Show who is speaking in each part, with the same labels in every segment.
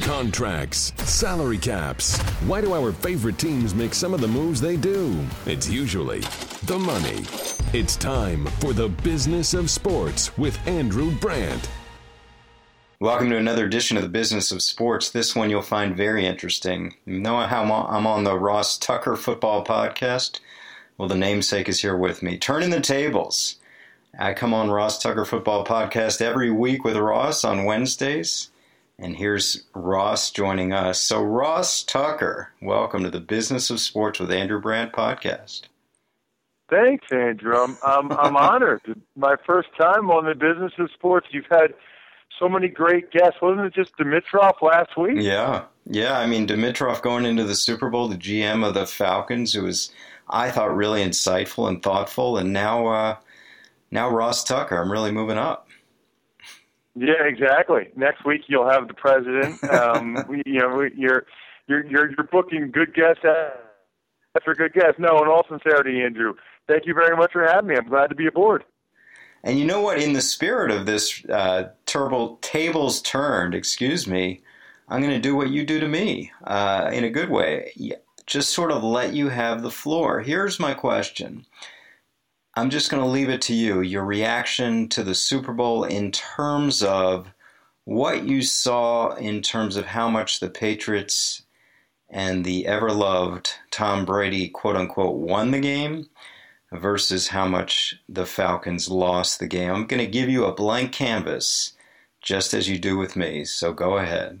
Speaker 1: Contracts, salary caps. Why do our favorite teams make some of the moves they do? It's usually the money. It's time for the business of sports with Andrew Brandt.
Speaker 2: Welcome to another edition of the Business of Sports. This one you'll find very interesting. You know how I'm on the Ross Tucker Football Podcast? Well, the namesake is here with me. Turning the tables. I come on Ross Tucker Football Podcast every week with Ross on Wednesdays. And here's Ross joining us. So, Ross Tucker, welcome to the Business of Sports with Andrew Brandt podcast.
Speaker 3: Thanks, Andrew. I'm, I'm, I'm honored. My first time on the Business of Sports. You've had so many great guests. Wasn't it just Dimitroff last week?
Speaker 2: Yeah. Yeah. I mean, Dimitroff going into the Super Bowl, the GM of the Falcons, who was, I thought, really insightful and thoughtful. And now, uh, now Ross Tucker. I'm really moving up.
Speaker 3: Yeah, exactly. Next week you'll have the president. Um, we, you know, you're you're you're you're booking good guests after good guests. No, in all sincerity, Andrew, thank you very much for having me. I'm glad to be aboard.
Speaker 2: And you know what? In the spirit of this uh, turbo tables turned, excuse me, I'm going to do what you do to me uh, in a good way. Just sort of let you have the floor. Here's my question. I'm just going to leave it to you, your reaction to the Super Bowl in terms of what you saw in terms of how much the Patriots and the ever loved Tom Brady, quote unquote, won the game versus how much the Falcons lost the game. I'm going to give you a blank canvas, just as you do with me. So go ahead.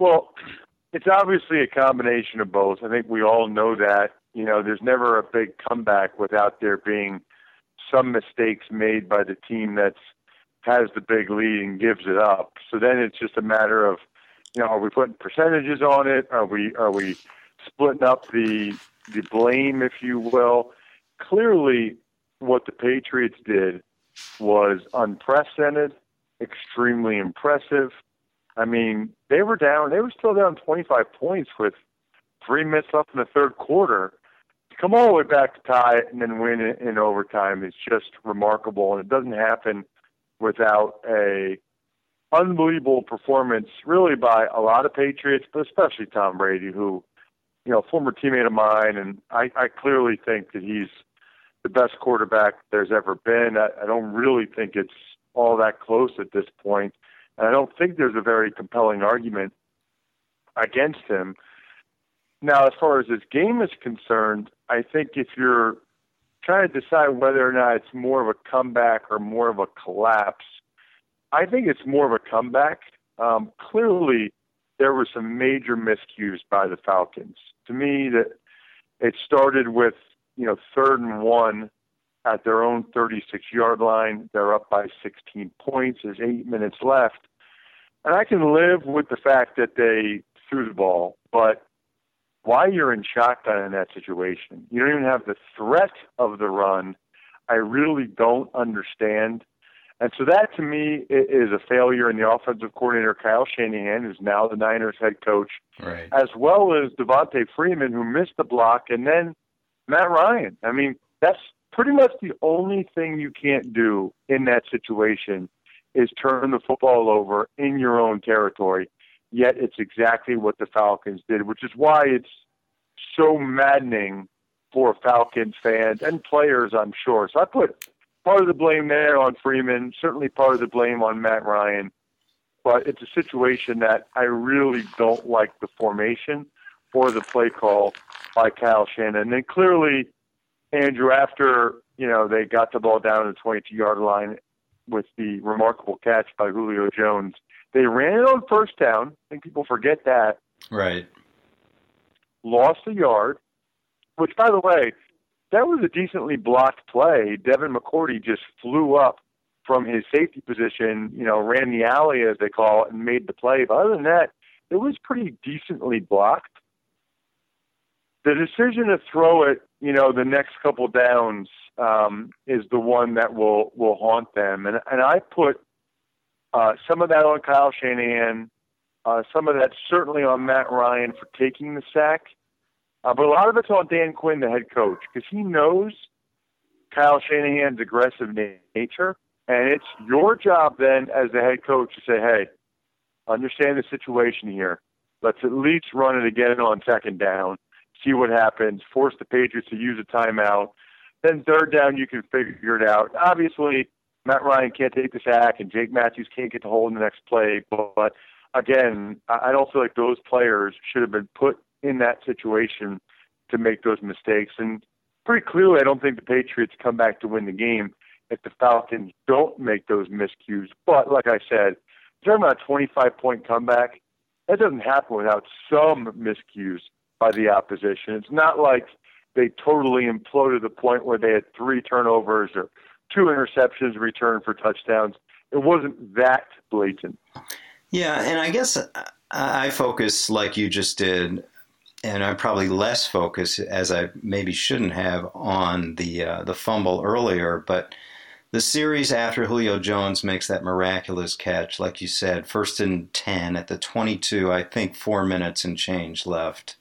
Speaker 3: Well, it's obviously a combination of both. I think we all know that you know, there's never a big comeback without there being some mistakes made by the team that's has the big lead and gives it up. So then it's just a matter of, you know, are we putting percentages on it? Are we are we splitting up the the blame, if you will? Clearly, what the Patriots did was unprecedented, extremely impressive. I mean, they were down. They were still down 25 points with three minutes left in the third quarter, come all the way back to tie it and then win it in overtime is just remarkable, and it doesn't happen without a unbelievable performance, really by a lot of Patriots, but especially Tom Brady, who, you know, former teammate of mine, and I, I clearly think that he's the best quarterback there's ever been. I, I don't really think it's all that close at this point, and I don't think there's a very compelling argument against him. Now, as far as this game is concerned, I think if you're trying to decide whether or not it's more of a comeback or more of a collapse, I think it's more of a comeback. Um, clearly, there were some major miscues by the Falcons. To me, that it started with you know third and one at their own 36 yard line. They're up by 16 points. There's eight minutes left, and I can live with the fact that they threw the ball, but why you're in shotgun in that situation. You don't even have the threat of the run. I really don't understand. And so that to me is a failure in the offensive coordinator Kyle Shanahan, who's now the Niners head coach,
Speaker 2: right.
Speaker 3: as well as Devonta Freeman, who missed the block, and then Matt Ryan. I mean, that's pretty much the only thing you can't do in that situation is turn the football over in your own territory yet it's exactly what the Falcons did, which is why it's so maddening for Falcons fans and players, I'm sure. So I put part of the blame there on Freeman, certainly part of the blame on Matt Ryan, but it's a situation that I really don't like the formation or the play call by Kyle Shanahan. And then clearly, Andrew, after you know they got the ball down to the 22 yard line with the remarkable catch by Julio Jones, they ran it on first down. I think people forget that.
Speaker 2: Right.
Speaker 3: Lost a yard, which, by the way, that was a decently blocked play. Devin McCourty just flew up from his safety position, you know, ran the alley, as they call it, and made the play. But other than that, it was pretty decently blocked. The decision to throw it, you know, the next couple downs um, is the one that will will haunt them. And and I put uh, some of that on Kyle Shanahan, uh, some of that certainly on Matt Ryan for taking the sack, uh, but a lot of it's on Dan Quinn, the head coach, because he knows Kyle Shanahan's aggressive nature, and it's your job then as the head coach to say, hey, understand the situation here. Let's at least run it again on second down, see what happens, force the Patriots to use a timeout. Then third down, you can figure it out. Obviously, Matt Ryan can't take the sack, and Jake Matthews can't get the hold in the next play. But again, I don't feel like those players should have been put in that situation to make those mistakes. And pretty clearly, I don't think the Patriots come back to win the game if the Falcons don't make those miscues. But like I said, talking about a 25 point comeback, that doesn't happen without some miscues by the opposition. It's not like they totally imploded to the point where they had three turnovers or two interceptions returned for touchdowns. It wasn't that blatant.
Speaker 2: Yeah, and I guess I focus like you just did, and I probably less focus as I maybe shouldn't have on the uh, the fumble earlier, but the series after Julio Jones makes that miraculous catch, like you said, first and 10 at the 22, I think four minutes and change left.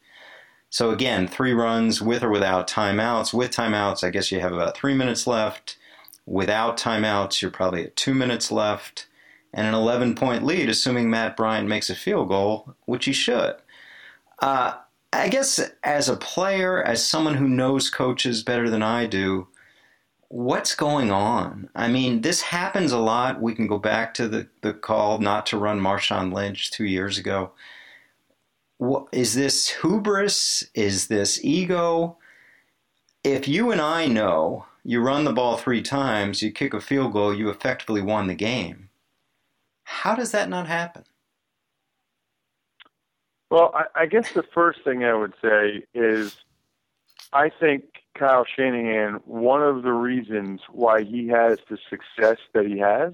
Speaker 2: So again, three runs with or without timeouts. With timeouts, I guess you have about three minutes left. Without timeouts, you're probably at two minutes left. And an 11 point lead, assuming Matt Bryant makes a field goal, which he should. Uh, I guess as a player, as someone who knows coaches better than I do, what's going on? I mean, this happens a lot. We can go back to the, the call not to run Marshawn Lynch two years ago. Is this hubris? Is this ego? If you and I know you run the ball three times, you kick a field goal, you effectively won the game. How does that not happen?
Speaker 3: Well, I, I guess the first thing I would say is I think Kyle Shanahan, one of the reasons why he has the success that he has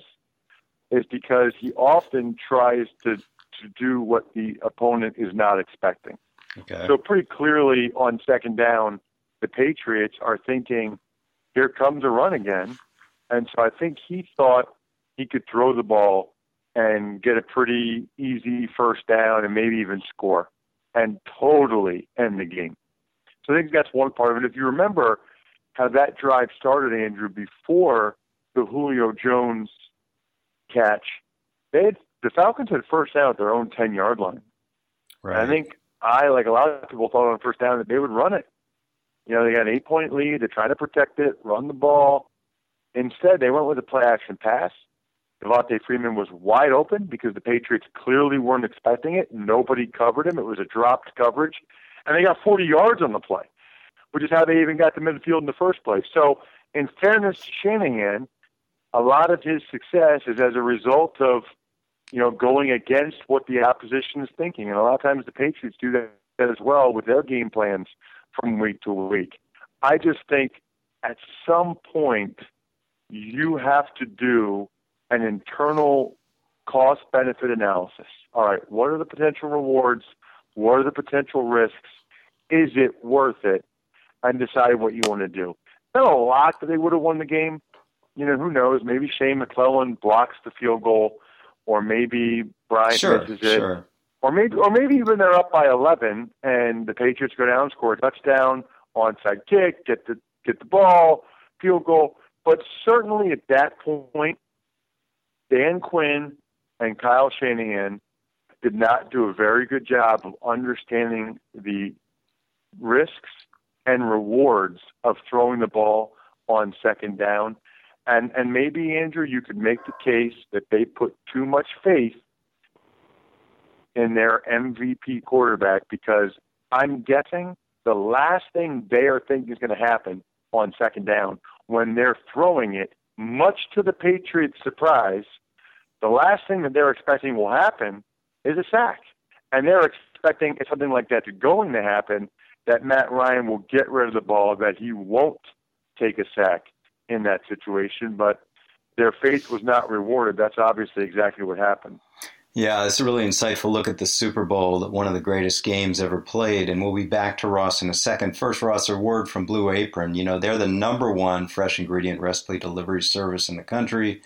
Speaker 3: is because he often tries to, to do what the opponent is not expecting. Okay. So pretty clearly on second down, the Patriots are thinking, here comes a run again. And so I think he thought he could throw the ball and get a pretty easy first down and maybe even score and totally end the game. So I think that's one part of it. If you remember how that drive started, Andrew, before the Julio Jones catch, they had, the Falcons had first down at their own 10 yard line. Right. And I think I, like a lot of people, thought on first down that they would run it. You know, they got an eight point lead. They're trying to protect it, run the ball. Instead, they went with a play action pass. Devonta Freeman was wide open because the Patriots clearly weren't expecting it. Nobody covered him. It was a dropped coverage and they got 40 yards on the play, which is how they even got to midfield in the first place. So, in fairness to Shanahan, a lot of his success is as a result of you know going against what the opposition is thinking, and a lot of times the Patriots do that as well with their game plans from week to week. I just think at some point you have to do an internal cost benefit analysis. All right, what are the potential rewards? What are the potential risks? Is it worth it? And decide what you want to do. Not a lot that they would have won the game. You know, who knows? Maybe Shea McClellin blocks the field goal, or maybe Bryant
Speaker 2: sure,
Speaker 3: misses it.
Speaker 2: Sure.
Speaker 3: Or maybe, or maybe even they're up by 11, and the Patriots go down, score a touchdown, onside kick, get the get the ball, field goal. But certainly at that point, Dan Quinn and Kyle Shanahan did not do a very good job of understanding the risks and rewards of throwing the ball on second down. And and maybe Andrew, you could make the case that they put too much faith in their MVP quarterback because I'm guessing the last thing they are thinking is going to happen on second down when they're throwing it, much to the Patriots' surprise, the last thing that they're expecting will happen is a sack. And they're expecting something like that going to happen, that Matt Ryan will get rid of the ball, that he won't take a sack in that situation. But their faith was not rewarded. That's obviously exactly what happened.
Speaker 2: Yeah, it's a really insightful look at the Super Bowl, one of the greatest games ever played. And we'll be back to Ross in a second. First, Ross, a word from Blue Apron. You know, they're the number one fresh ingredient recipe delivery service in the country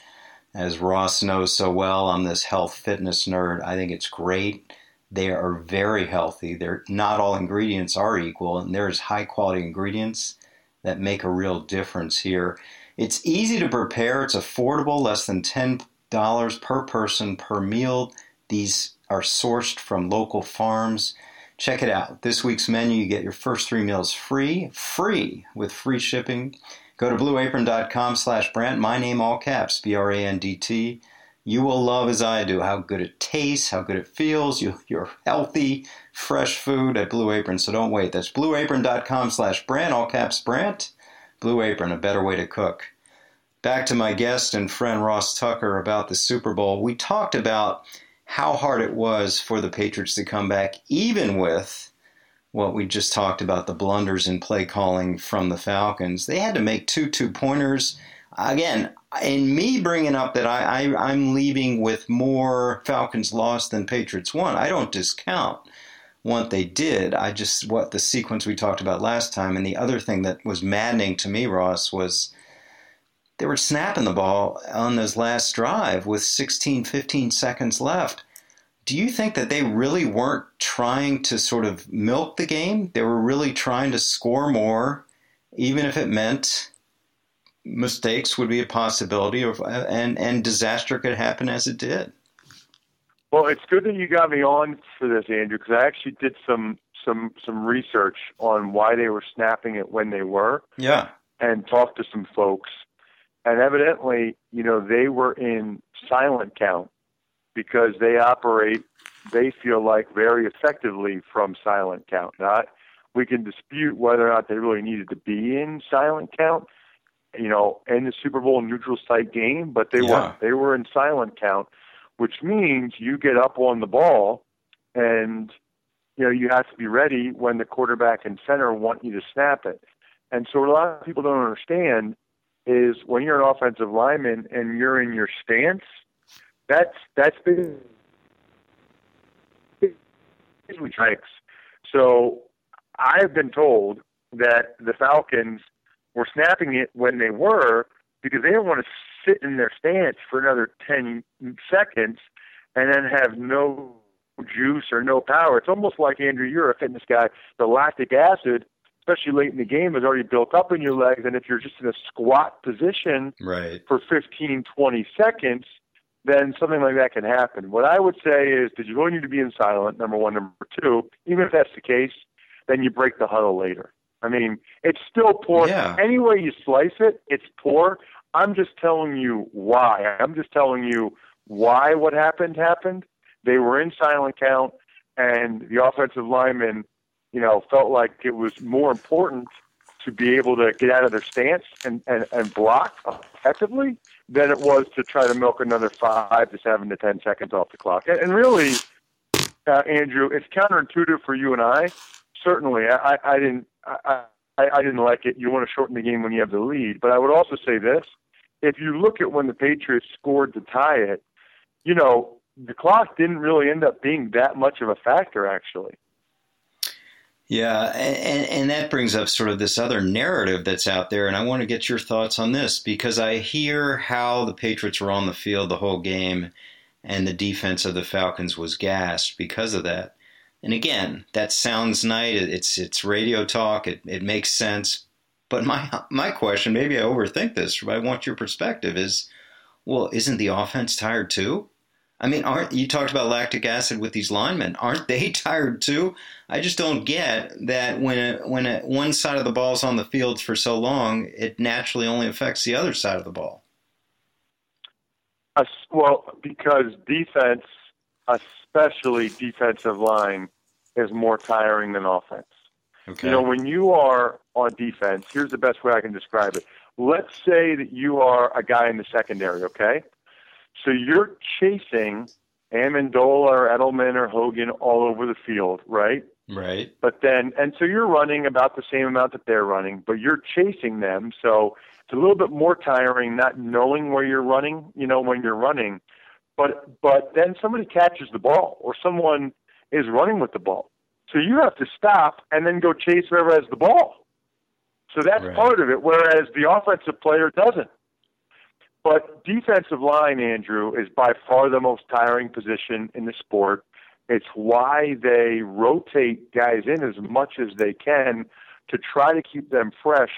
Speaker 2: as Ross knows so well, I'm this health fitness nerd. I think it's great. They are very healthy. They're not all ingredients are equal, and there's high quality ingredients that make a real difference here. It's easy to prepare. It's affordable, less than ten dollars per person per meal. These are sourced from local farms. Check it out. This week's menu, you get your first three meals free, free with free shipping. Go to blueapron.com slash Brandt, my name all caps, B-R-A-N-D-T. You will love, as I do, how good it tastes, how good it feels. You, you're healthy, fresh food at Blue Apron, so don't wait. That's blueapron.com slash Brandt, all caps Brandt. Blue Apron, a better way to cook. Back to my guest and friend Ross Tucker about the Super Bowl. We talked about how hard it was for the Patriots to come back, even with what we just talked about the blunders in play calling from the Falcons. They had to make two two pointers. Again, in me bringing up that I, I, I'm leaving with more Falcons lost than Patriots won, I don't discount what they did. I just, what the sequence we talked about last time. And the other thing that was maddening to me, Ross, was they were snapping the ball on this last drive with 16, 15 seconds left do you think that they really weren't trying to sort of milk the game? They were really trying to score more, even if it meant mistakes would be a possibility, of, and and disaster could happen as it did.
Speaker 3: Well, it's good that you got me on for this, Andrew, because I actually did some some some research on why they were snapping it when they were.
Speaker 2: Yeah.
Speaker 3: And talked to some folks, and evidently, you know, they were in silent count because they operate, they feel like, very effectively from silent count. Not we can dispute whether or not they really needed to be in silent count, you know, in the Super Bowl neutral site game, but they
Speaker 2: yeah.
Speaker 3: were they were in silent count, which means you get up on the ball and you know you have to be ready when the quarterback and center want you to snap it. And so what a lot of people don't understand is when you're an offensive lineman and you're in your stance – that's that's been strikes. So I've been told that the Falcons were snapping it when they were because they didn't want to sit in their stance for another ten seconds and then have no juice or no power. It's almost like Andrew, you're a fitness guy. The lactic acid, especially late in the game, is already built up in your legs, and if you're just in a squat position
Speaker 2: right.
Speaker 3: for 15, 20 seconds, then something like that can happen. What I would say is that you really need to be in silent, number one. Number two, even if that's the case, then you break the huddle later. I mean, it's still poor.
Speaker 2: Yeah.
Speaker 3: Any way you slice it, it's poor. I'm just telling you why. I'm just telling you why what happened happened. They were in silent count, and the offensive lineman, you know, felt like it was more important to be able to get out of their stance and, and, and block effectively than it was to try to milk another five to seven to ten seconds off the clock. And, and really, uh, Andrew, it's counterintuitive for you and I. Certainly, I, I didn't. I, I, I didn't like it. You want to shorten the game when you have the lead, but I would also say this: if you look at when the Patriots scored to tie it, you know the clock didn't really end up being that much of a factor, actually.
Speaker 2: Yeah, and, and that brings up sort of this other narrative that's out there, and I want to get your thoughts on this because I hear how the Patriots were on the field the whole game, and the defense of the Falcons was gassed because of that. And again, that sounds nice. It's it's radio talk. It it makes sense. But my my question, maybe I overthink this. But I want your perspective. Is well, isn't the offense tired too? I mean, aren't you talked about lactic acid with these linemen? Aren't they tired too? I just don't get that when a, when a, one side of the ball is on the field for so long, it naturally only affects the other side of the ball.
Speaker 3: Uh, well, because defense, especially defensive line, is more tiring than offense.
Speaker 2: Okay.
Speaker 3: You know, when you are on defense, here's the best way I can describe it. Let's say that you are a guy in the secondary, okay? So you're chasing Amendola or Edelman or Hogan all over the field, right?
Speaker 2: Right.
Speaker 3: But then, and so you're running about the same amount that they're running, but you're chasing them. So it's a little bit more tiring not knowing where you're running, you know, when you're running. But, but then somebody catches the ball or someone is running with the ball. So you have to stop and then go chase whoever has the ball. So that's
Speaker 2: right.
Speaker 3: part of it, whereas the offensive player doesn't. But defensive line, Andrew, is by far the most tiring position in the sport. It's why they rotate guys in as much as they can to try to keep them fresh.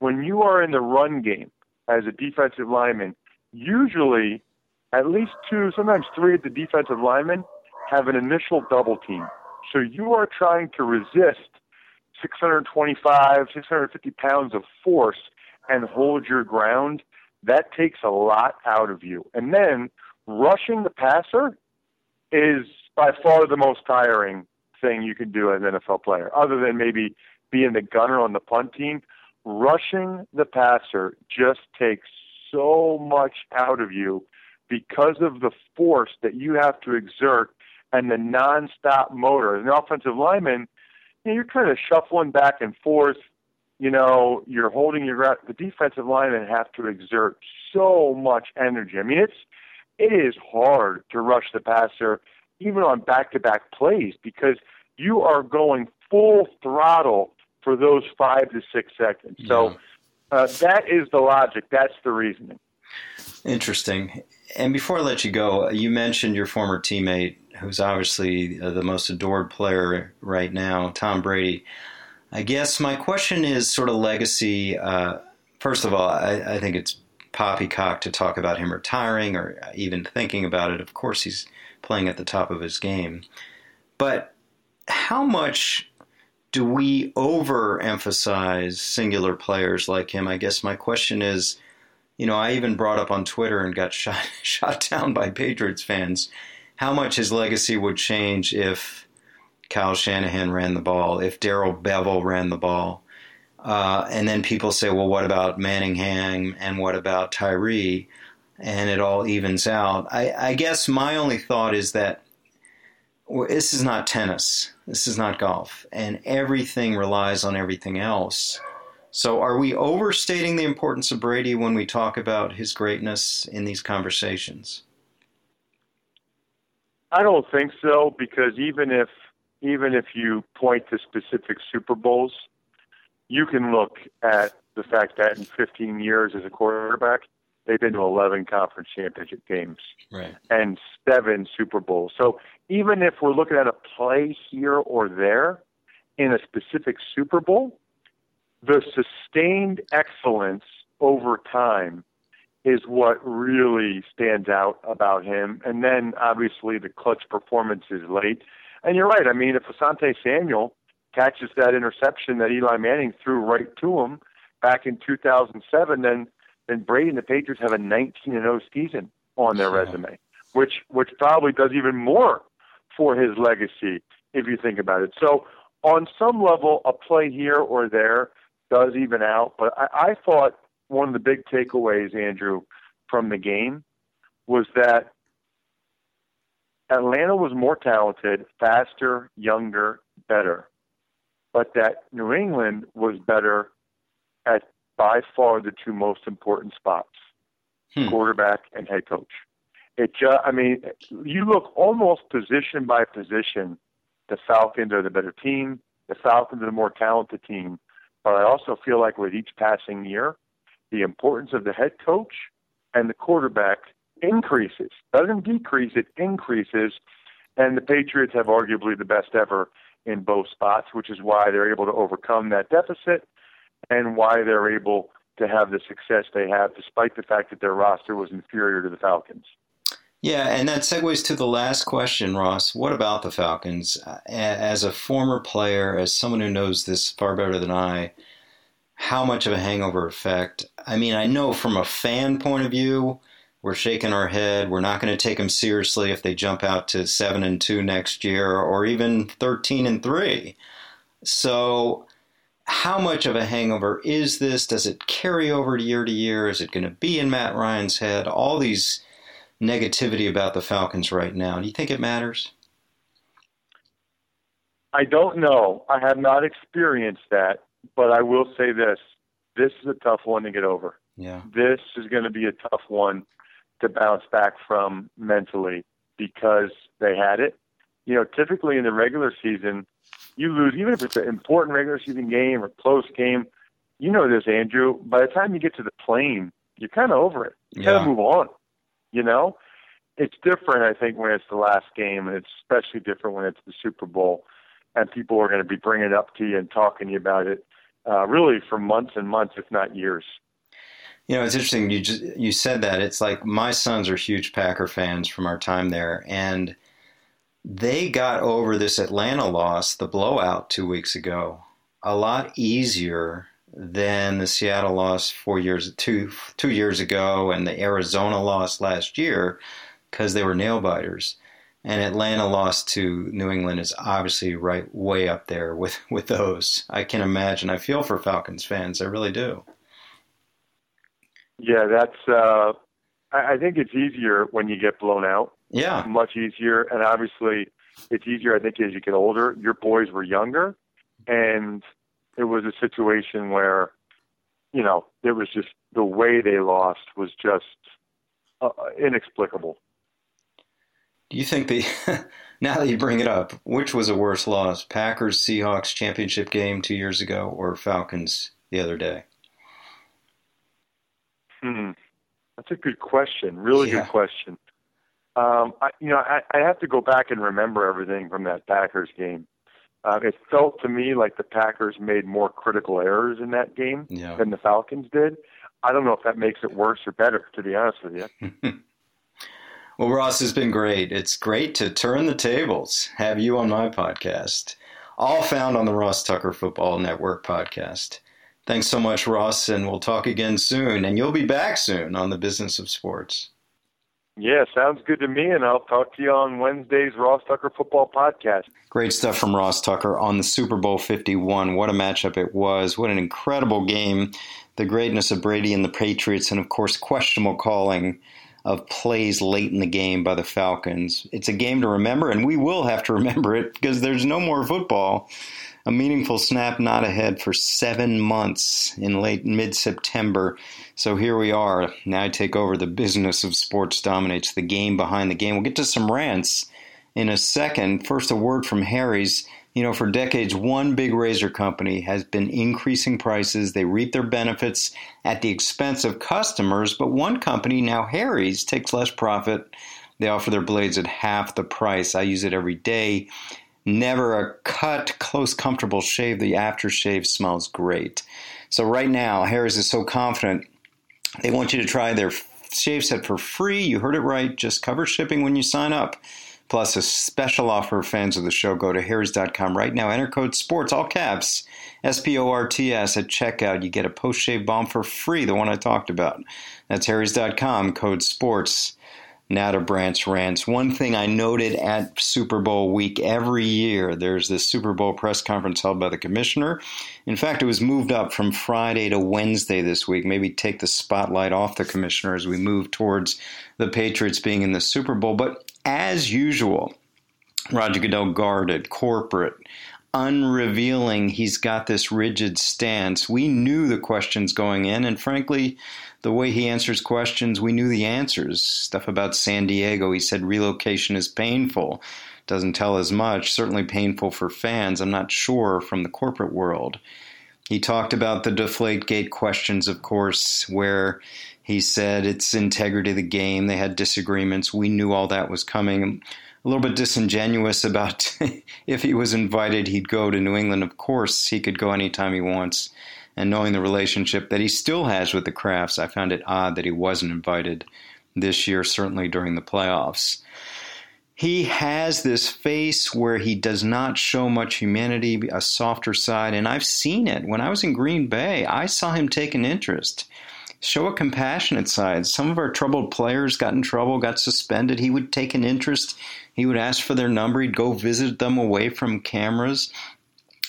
Speaker 3: When you are in the run game as a defensive lineman, usually at least two, sometimes three of the defensive linemen have an initial double team. So you are trying to resist 625, 650 pounds of force and hold your ground. That takes a lot out of you. And then rushing the passer is by far the most tiring thing you can do as an NFL player, other than maybe being the gunner on the punt team. Rushing the passer just takes so much out of you because of the force that you have to exert and the nonstop motor. As an offensive lineman, you know, you're kind of shuffling back and forth. You know, you're holding your ground. The defensive linemen have to exert so much energy. I mean, it's it is hard to rush the passer even on back-to-back plays because you are going full throttle for those five to six seconds. Yeah. So uh, that is the logic. That's the reasoning.
Speaker 2: Interesting. And before I let you go, you mentioned your former teammate, who's obviously uh, the most adored player right now, Tom Brady. I guess my question is sort of legacy. Uh, first of all, I, I, think it's poppycock to talk about him retiring or even thinking about it. Of course, he's playing at the top of his game. But how much do we overemphasize singular players like him? I guess my question is you know, I even brought up on Twitter and got shot shot down by Patriots fans how much his legacy would change if Kyle Shanahan ran the ball, if Darrell Bevell ran the ball. Uh, and then people say, well, what about Manningham and what about Tyree? And it all evens out. I, I guess my only thought is that well, this is not tennis. This is not golf. And everything relies on everything else. So, are we overstating the importance of Brady when we talk about his greatness in these conversations?
Speaker 3: I don't think so because even if even if you point to specific Super Bowls, you can look at the fact that in 15 years as a quarterback, they've been to 11 conference championship games
Speaker 2: right.
Speaker 3: and seven Super Bowls. So even if we're looking at a play here or there in a specific Super Bowl, the sustained excellence over time is what really stands out about him. And then obviously the clutch performances late. And you're right. I mean, if Asante Samuel catches that interception that Eli Manning threw right to him back in 2007, then then Brady and the Patriots have a 19 and 0 season on their resume, which which probably does even more for his legacy if you think about it. So on some level, a play here or there does even out. But I, I thought one of the big takeaways, Andrew, from the game was that Atlanta was more talented, faster, younger, better, but that New England was better at by far the two most important spots, hmm. quarterback and head coach. It just, I mean, you look almost position by position. The Falcons are the better team. The Falcons are the more talented team. But I also feel like with each passing year, the importance of the head coach and the quarterback increases. Doesn't decrease, it increases. And the Patriots have arguably the best ever in both spots, which is why they're able to overcome that deficit and why they're able to have the success they have, despite the fact that their roster was inferior to the Falcons.
Speaker 2: Yeah, and that segues to the last question, Ross. What about the Falcons? As a former player, as someone who knows this far better than I, how much of a hangover effect? I mean, I know from a fan point of view, we're shaking our head. We're not going to take them seriously if they jump out to seven and two next year, or even thirteen and three. So, how much of a hangover is this? Does it carry over year to year? Is it going to be in Matt Ryan's head? All these negativity about the Falcons right now. Do you think it matters?
Speaker 3: I don't know. I have not experienced that, but I will say this. This is a tough one to get over.
Speaker 2: Yeah.
Speaker 3: This is going to be a tough one to bounce back from mentally because they had it. You know, typically in the regular season, you lose, even if it's an important regular season game or close game. You know this, Andrew. By the time you get to the plane, you're kind of over it. You yeah. kind of move on. You know, it's different. I think when it's the last game, and it's especially different when it's the Super Bowl, and people are going to be bringing it up to you and talking to you about it, uh, really for months and months, if not years.
Speaker 2: You know, it's interesting. You just you said that. It's like my sons are huge Packer fans from our time there, and they got over this Atlanta loss, the blowout two weeks ago, a lot easier than the Seattle loss four years two two years ago and the Arizona loss last year because they were nail biters. And Atlanta loss to New England is obviously right way up there with, with those. I can imagine. I feel for Falcons fans. I really do.
Speaker 3: Yeah, that's. Uh, I, I think it's easier when you get blown out.
Speaker 2: Yeah,
Speaker 3: much easier, and obviously, it's easier. I think as you get older, your boys were younger, and it was a situation where, you know, it was just the way they lost was just uh, inexplicable.
Speaker 2: Do you think the now that you bring it up, which was a worse loss, Packers Seahawks championship game two years ago or Falcons the other day?
Speaker 3: Hmm, that's a good question. Really yeah. good question. Um, I, you know, I, I have to go back and remember everything from that Packers game. Uh, it felt to me like the Packers made more critical errors in that game yeah. than the Falcons did. I don't know if that makes it worse or better, to be honest with you.
Speaker 2: well, Ross has been great. It's great to turn the tables, have you on my podcast, all found on the Ross Tucker Football Network podcast. Thanks so much, Ross, and we'll talk again soon. And you'll be back soon on the business of sports.
Speaker 3: Yeah, sounds good to me, and I'll talk to you on Wednesday's Ross Tucker Football Podcast.
Speaker 2: Great stuff from Ross Tucker on the Super Bowl 51. What a matchup it was. What an incredible game. The greatness of Brady and the Patriots, and of course, questionable calling of plays late in the game by the Falcons. It's a game to remember, and we will have to remember it because there's no more football a meaningful snap not ahead for seven months in late mid September. So here we are. Now I take over the business of sports dominates the game behind the game. We'll get to some rants in a second. First, a word from Harry's. You know, for decades, one big razor company has been increasing prices. They reap their benefits at the expense of customers, but one company, now Harry's, takes less profit. They offer their blades at half the price. I use it every day never a cut, close, comfortable shave. The aftershave smells great. So right now, Harry's is so confident. They want you to try their shave set for free. You heard it right. Just cover shipping when you sign up. Plus a special offer for fans of the show. Go to harrys.com right now. Enter code SPORTS, all caps, S-P-O-R-T-S at checkout. You get a post-shave balm for free, the one I talked about. That's harrys.com, code SPORTS. Now to Rants. One thing I noted at Super Bowl week every year, there's this Super Bowl press conference held by the commissioner. In fact, it was moved up from Friday to Wednesday this week. Maybe take the spotlight off the commissioner as we move towards the Patriots being in the Super Bowl. But as usual, Roger Goodell guarded, corporate, unrevealing. He's got this rigid stance. We knew the questions going in, and frankly, the way he answers questions, we knew the answers. Stuff about San Diego, he said relocation is painful. Doesn't tell as much. Certainly painful for fans. I'm not sure from the corporate world. He talked about the Deflategate questions, of course, where he said it's integrity of the game. They had disagreements. We knew all that was coming. A little bit disingenuous about if he was invited, he'd go to New England. Of course, he could go anytime he wants and knowing the relationship that he still has with the Krafts, I found it odd that he wasn't invited this year, certainly during the playoffs. He has this face where he does not show much humanity, a softer side, and I've seen it. When I was in Green Bay, I saw him take an interest, show a compassionate side. Some of our troubled players got in trouble, got suspended. He would take an interest. He would ask for their number. He'd go visit them away from cameras.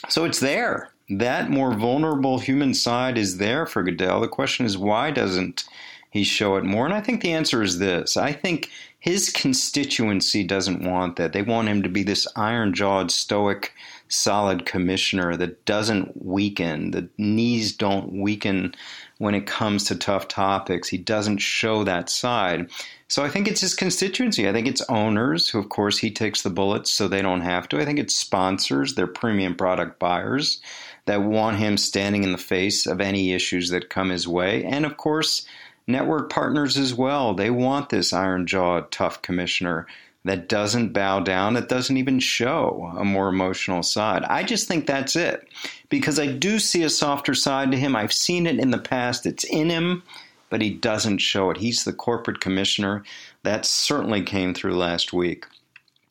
Speaker 2: So it's there that more vulnerable human side is there for Goodell. The question is, why doesn't he show it more? And I think the answer is this I think his constituency doesn't want that. They want him to be this iron jawed, stoic, solid commissioner that doesn't weaken. The knees don't weaken when it comes to tough topics. He doesn't show that side. So I think it's his constituency. I think it's owners, who, of course, he takes the bullets so they don't have to. I think it's sponsors, they're premium product buyers that want him standing in the face of any issues that come his way. And of course, network partners as well. They want this iron jawed, tough commissioner that doesn't bow down, that doesn't even show a more emotional side. I just think that's it. Because I do see a softer side to him. I've seen it in the past, it's in him, but he doesn't show it. He's the corporate commissioner. That certainly came through last week.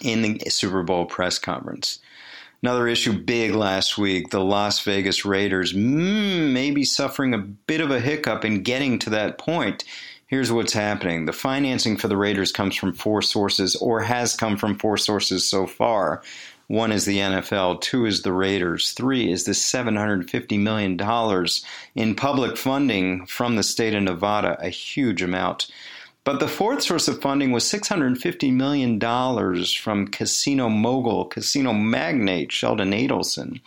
Speaker 2: in the Super Bowl press conference. Another issue big last week the Las Vegas Raiders mm, may be suffering a bit of a hiccup in getting to that point. Here's what's happening the financing for the Raiders comes from four sources, or has come from four sources so far. One is the NFL, two is the Raiders, three is the $750 million in public funding from the state of Nevada, a huge amount. But the fourth source of funding was $650 million from casino mogul, casino magnate Sheldon Adelson.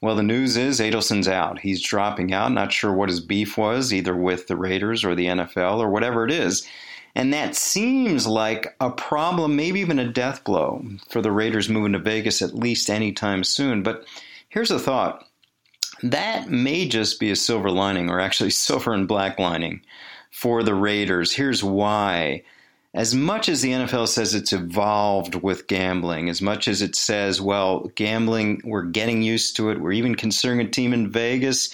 Speaker 2: Well, the news is Adelson's out. He's dropping out. Not sure what his beef was, either with the Raiders or the NFL or whatever it is. And that seems like a problem, maybe even a death blow for the Raiders moving to Vegas at least anytime soon. But here's a thought that may just be a silver lining, or actually silver and black lining for the Raiders. Here's why. As much as the NFL says it's evolved with gambling, as much as it says, well, gambling, we're getting used to it, we're even considering a team in Vegas,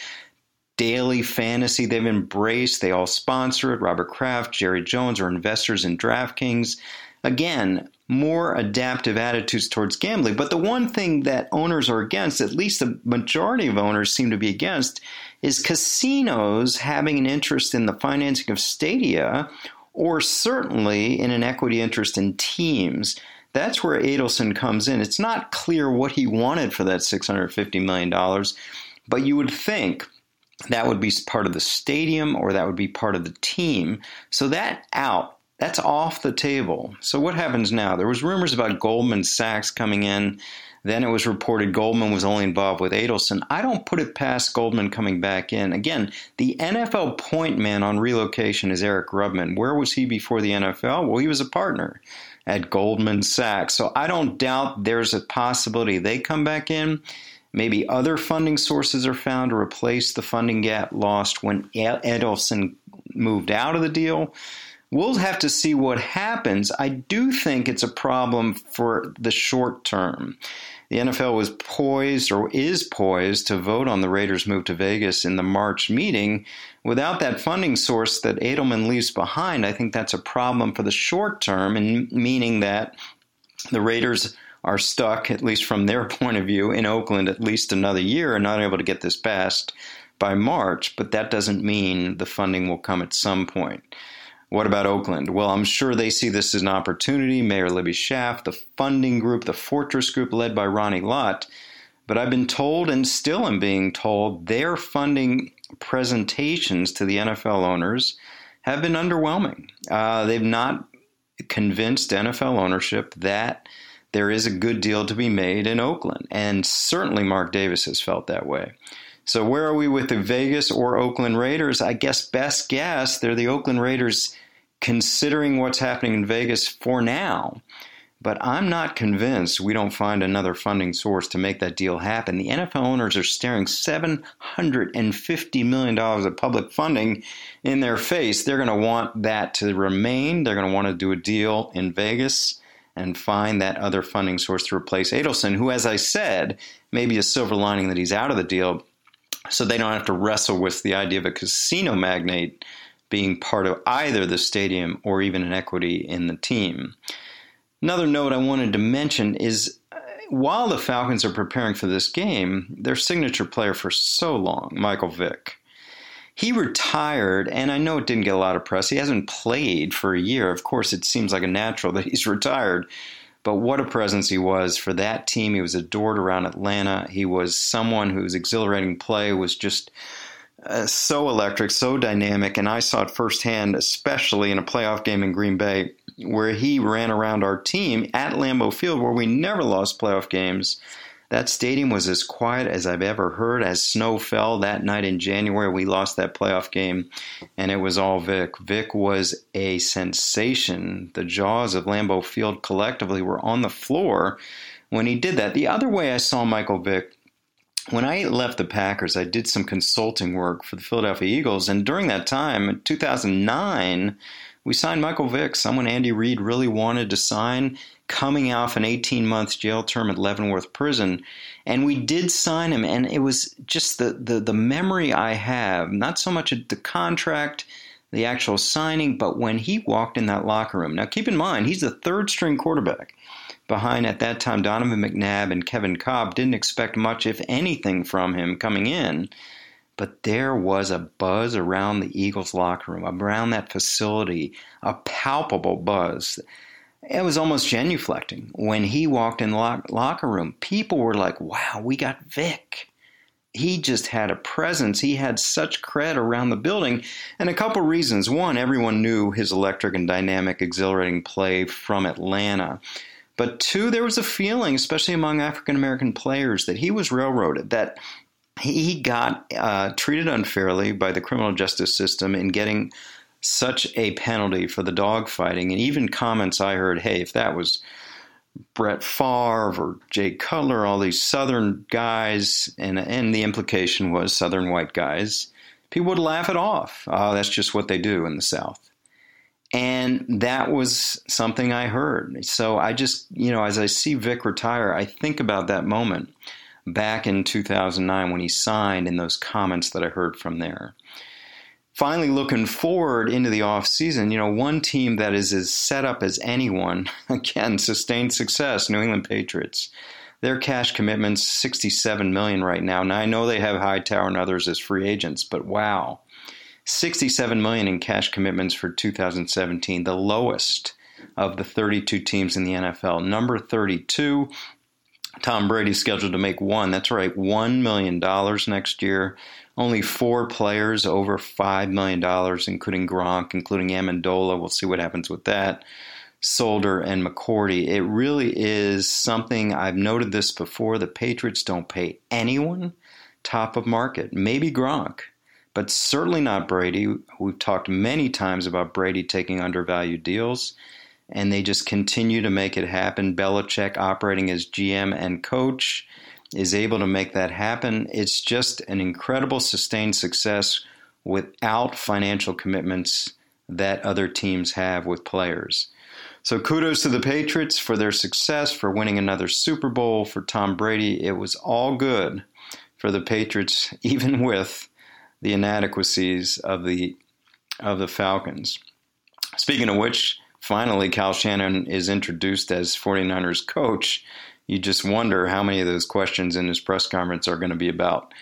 Speaker 2: daily fantasy they've embraced, they all sponsor it. Robert Kraft, Jerry Jones are investors in DraftKings. Again, more adaptive attitudes towards gambling. But the one thing that owners are against, at least the majority of owners seem to be against, is casinos having an interest in the financing of stadia or certainly in an equity interest in teams. That's where Adelson comes in. It's not clear what he wanted for that $650 million, but you would think that would be part of the stadium or that would be part of the team. So that out, that's off the table. So what happens now? There was rumors about Goldman Sachs coming in then it was reported Goldman was only involved with Adelson. I don't put it past Goldman coming back in. Again, the NFL point man on relocation is Eric Grubman. Where was he before the NFL? Well, he was a partner at Goldman Sachs. So I don't doubt there's a possibility they come back in. Maybe other funding sources are found to replace the funding gap lost when Adelson moved out of the deal. We'll have to see what happens. I do think it's a problem for the short term the NFL was poised or is poised to vote on the Raiders' move to Vegas in the March meeting. Without that funding source that Edelman leaves behind, I think that's a problem for the short term, and meaning that the Raiders are stuck, at least from their point of view, in Oakland at least another year and not able to get this passed by March. But that doesn't mean the funding will come at some point. What about Oakland? Well, I'm sure they see this as an opportunity. Mayor Libby Schaaf, the funding group, the Fortress Group led by Ronnie Lott. But I've been told and still am being told their funding presentations to the NFL owners have been underwhelming. Uh, they've not convinced NFL ownership that there is a good deal to be made in Oakland. And certainly Mark Davis has felt that way. So, where are we with the Vegas or Oakland Raiders? I guess best guess they're the Oakland Raiders considering what's happening in Vegas for now. But I'm not convinced we don't find another funding source to make that deal happen. The NFL owners are staring $750 million of public funding in their face. They're going to want that to remain. They're going to want to do a deal in Vegas and find that other funding source to replace Adelson, who, as I said, may be a silver lining that he's out of the deal so they don't have to wrestle with the idea of a casino magnate being part of either the stadium or even an equity in the team. Another note I wanted to mention is uh, while the Falcons are preparing for this game, their signature player for so long, Michael Vick, he retired, and I know it didn't get a lot of press. He hasn't played for a year. Of course, it seems like a natural that he's retired. But what a presence he was for that team. He was adored around Atlanta. He was someone whose exhilarating play was just uh, so electric, so dynamic, and I saw it firsthand, especially in a playoff game in Green Bay, where he ran around our team at Lambeau Field, where we never lost playoff games. That stadium was as quiet as I've ever heard. As snow fell that night in January, we lost that playoff game, and it was all Vick. Vick was a sensation. The jaws of Lambeau Field collectively were on the floor when he did that. The other way I saw Michael Vick when I left the Packers, I did some consulting work for the Philadelphia Eagles, and during that time, in 2009, we signed Michael Vick, someone Andy Reid really wanted to sign, coming off an 18 month jail term at Leavenworth Prison. And we did sign him, and it was just the, the, the memory I have, not so much the contract, the actual signing, but when he walked in that locker room. Now, keep in mind, he's the third string quarterback. Behind at that time Donovan McNabb and Kevin Kolb didn't expect much, if anything, from him coming in. But there was a buzz around the Eagles locker room, around that facility, a palpable buzz. It was almost genuflecting when he walked in the locker room. People were like, wow, we got Vick he just had a presence. He had such cred around the building, and a couple reasons. One, everyone knew his electric and dynamic, exhilarating play from Atlanta. But two, there was a feeling, especially among African American players, that he was railroaded, that he got uh, treated unfairly by the criminal justice system in getting such a penalty for the dogfighting. And even comments I heard, hey, if that was Brett Favre or Jay Cutler, all these Southern guys, and and the implication was Southern white guys. People would laugh it off. Oh, that's just what they do in the South. And that was something I heard. So I just, you know, as I see Vick retire, I think about that moment back in 2009 when he signed and those comments that I heard from there finally looking forward into the off season, you know, one team that is as set up as anyone, again, sustained success, New England Patriots. Their cash commitments 67 million right now. Now I know they have Hightower and others as free agents, but wow. 67 million in cash commitments for 2017, the lowest of the 32 teams in the NFL. Number 32, Tom Brady scheduled to make one. That's right, $1 million next year. Only four players over $5 million, including Gronk, including Amendola. We'll see what happens with that. Solder and McCourty. It really is something I've noted this before. The Patriots don't pay anyone top of market. Maybe Gronk, but certainly not Brady. We've talked many times about Brady taking undervalued deals, and they just continue to make it happen. Belichick operating as GM and coach is able to make that happen. It's just an incredible sustained success without financial commitments that other teams have with players. So kudos to the Patriots for their success, for winning another Super Bowl, for Tom Brady. It was all good for the Patriots, even with the inadequacies of the of the Falcons. Speaking of which, finally Kyle Shanahan is introduced as 49ers coach you just wonder how many of those questions in his press conference are going to be about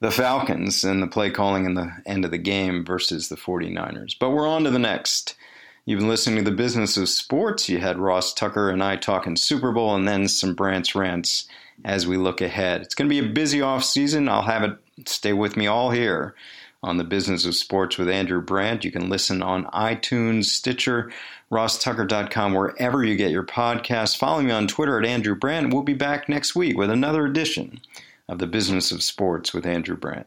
Speaker 2: the Falcons and the play calling in the end of the game versus the 49ers. But we're on to the next. You've been listening to the business of sports. You had Ross Tucker and I talking Super Bowl and then some Brandt's rants as we look ahead. It's going to be a busy off season. I'll have it stay with me all here on the business of sports with Andrew Brandt. You can listen on iTunes, Stitcher, rosstucker.com, wherever you get your podcasts. Follow me on Twitter at Andrew Brandt. We'll be back next week with another edition of the Business of Sports with Andrew Brandt.